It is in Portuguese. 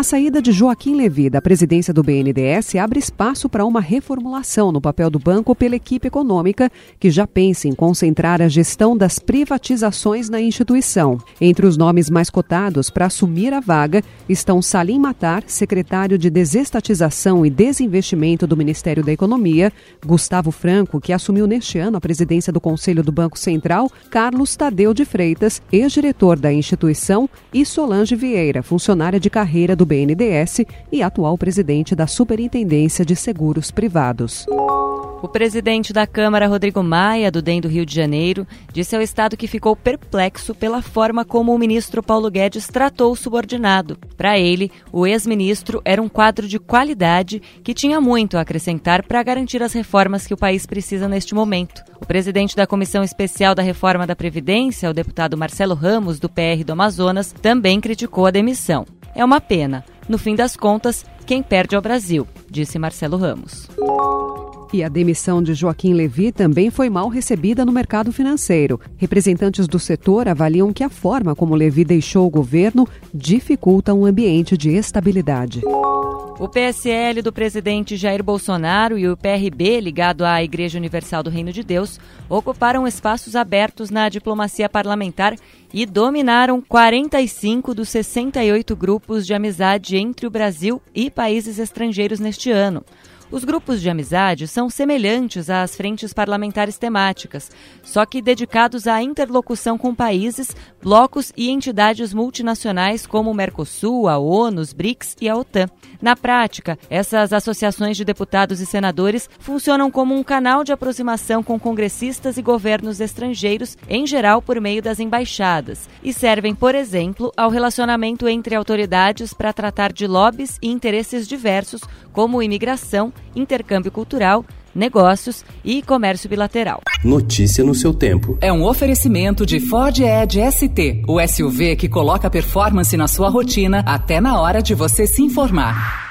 A saída de Joaquim Levy da presidência do BNDES abre espaço para uma reformulação no papel do banco pela equipe econômica, que já pensa em concentrar a gestão das privatizações na instituição. Entre os nomes mais cotados para assumir a vaga estão Salim Matar, secretário de Desestatização e Desinvestimento do Ministério da Economia, Gustavo Franco, que assumiu neste ano a presidência do Conselho do Banco Central, Carlos Tadeu de Freitas, ex-diretor da instituição, e Solange Vieira, funcionária de carreira do BNDES e atual presidente da Superintendência de Seguros Privados. O presidente da Câmara, Rodrigo Maia, do DEM do Rio de Janeiro, disse ao Estado que ficou perplexo pela forma como o ministro Paulo Guedes tratou o subordinado. Para ele, o ex-ministro era um quadro de qualidade que tinha muito a acrescentar para garantir as reformas que o país precisa neste momento. O presidente da Comissão Especial da Reforma da Previdência, o deputado Marcelo Ramos, do PR do Amazonas, também criticou a demissão. É uma pena. No fim das contas, quem perde é o Brasil, disse Marcelo Ramos. E a demissão de Joaquim Levi também foi mal recebida no mercado financeiro. Representantes do setor avaliam que a forma como Levi deixou o governo dificulta um ambiente de estabilidade. O PSL do presidente Jair Bolsonaro e o PRB, ligado à Igreja Universal do Reino de Deus, ocuparam espaços abertos na diplomacia parlamentar e dominaram 45 dos 68 grupos de amizade entre o Brasil e países estrangeiros neste ano. Os grupos de amizade são semelhantes às frentes parlamentares temáticas, só que dedicados à interlocução com países, blocos e entidades multinacionais como o Mercosul, a ONU, os BRICS e a OTAN. Na prática, essas associações de deputados e senadores funcionam como um canal de aproximação com congressistas e governos estrangeiros, em geral por meio das embaixadas, e servem, por exemplo, ao relacionamento entre autoridades para tratar de lobbies e interesses diversos, como imigração, intercâmbio cultural, negócios e comércio bilateral. Notícia no seu tempo. É um oferecimento de Ford Edge ST, o SUV que coloca performance na sua rotina até na hora de você se informar.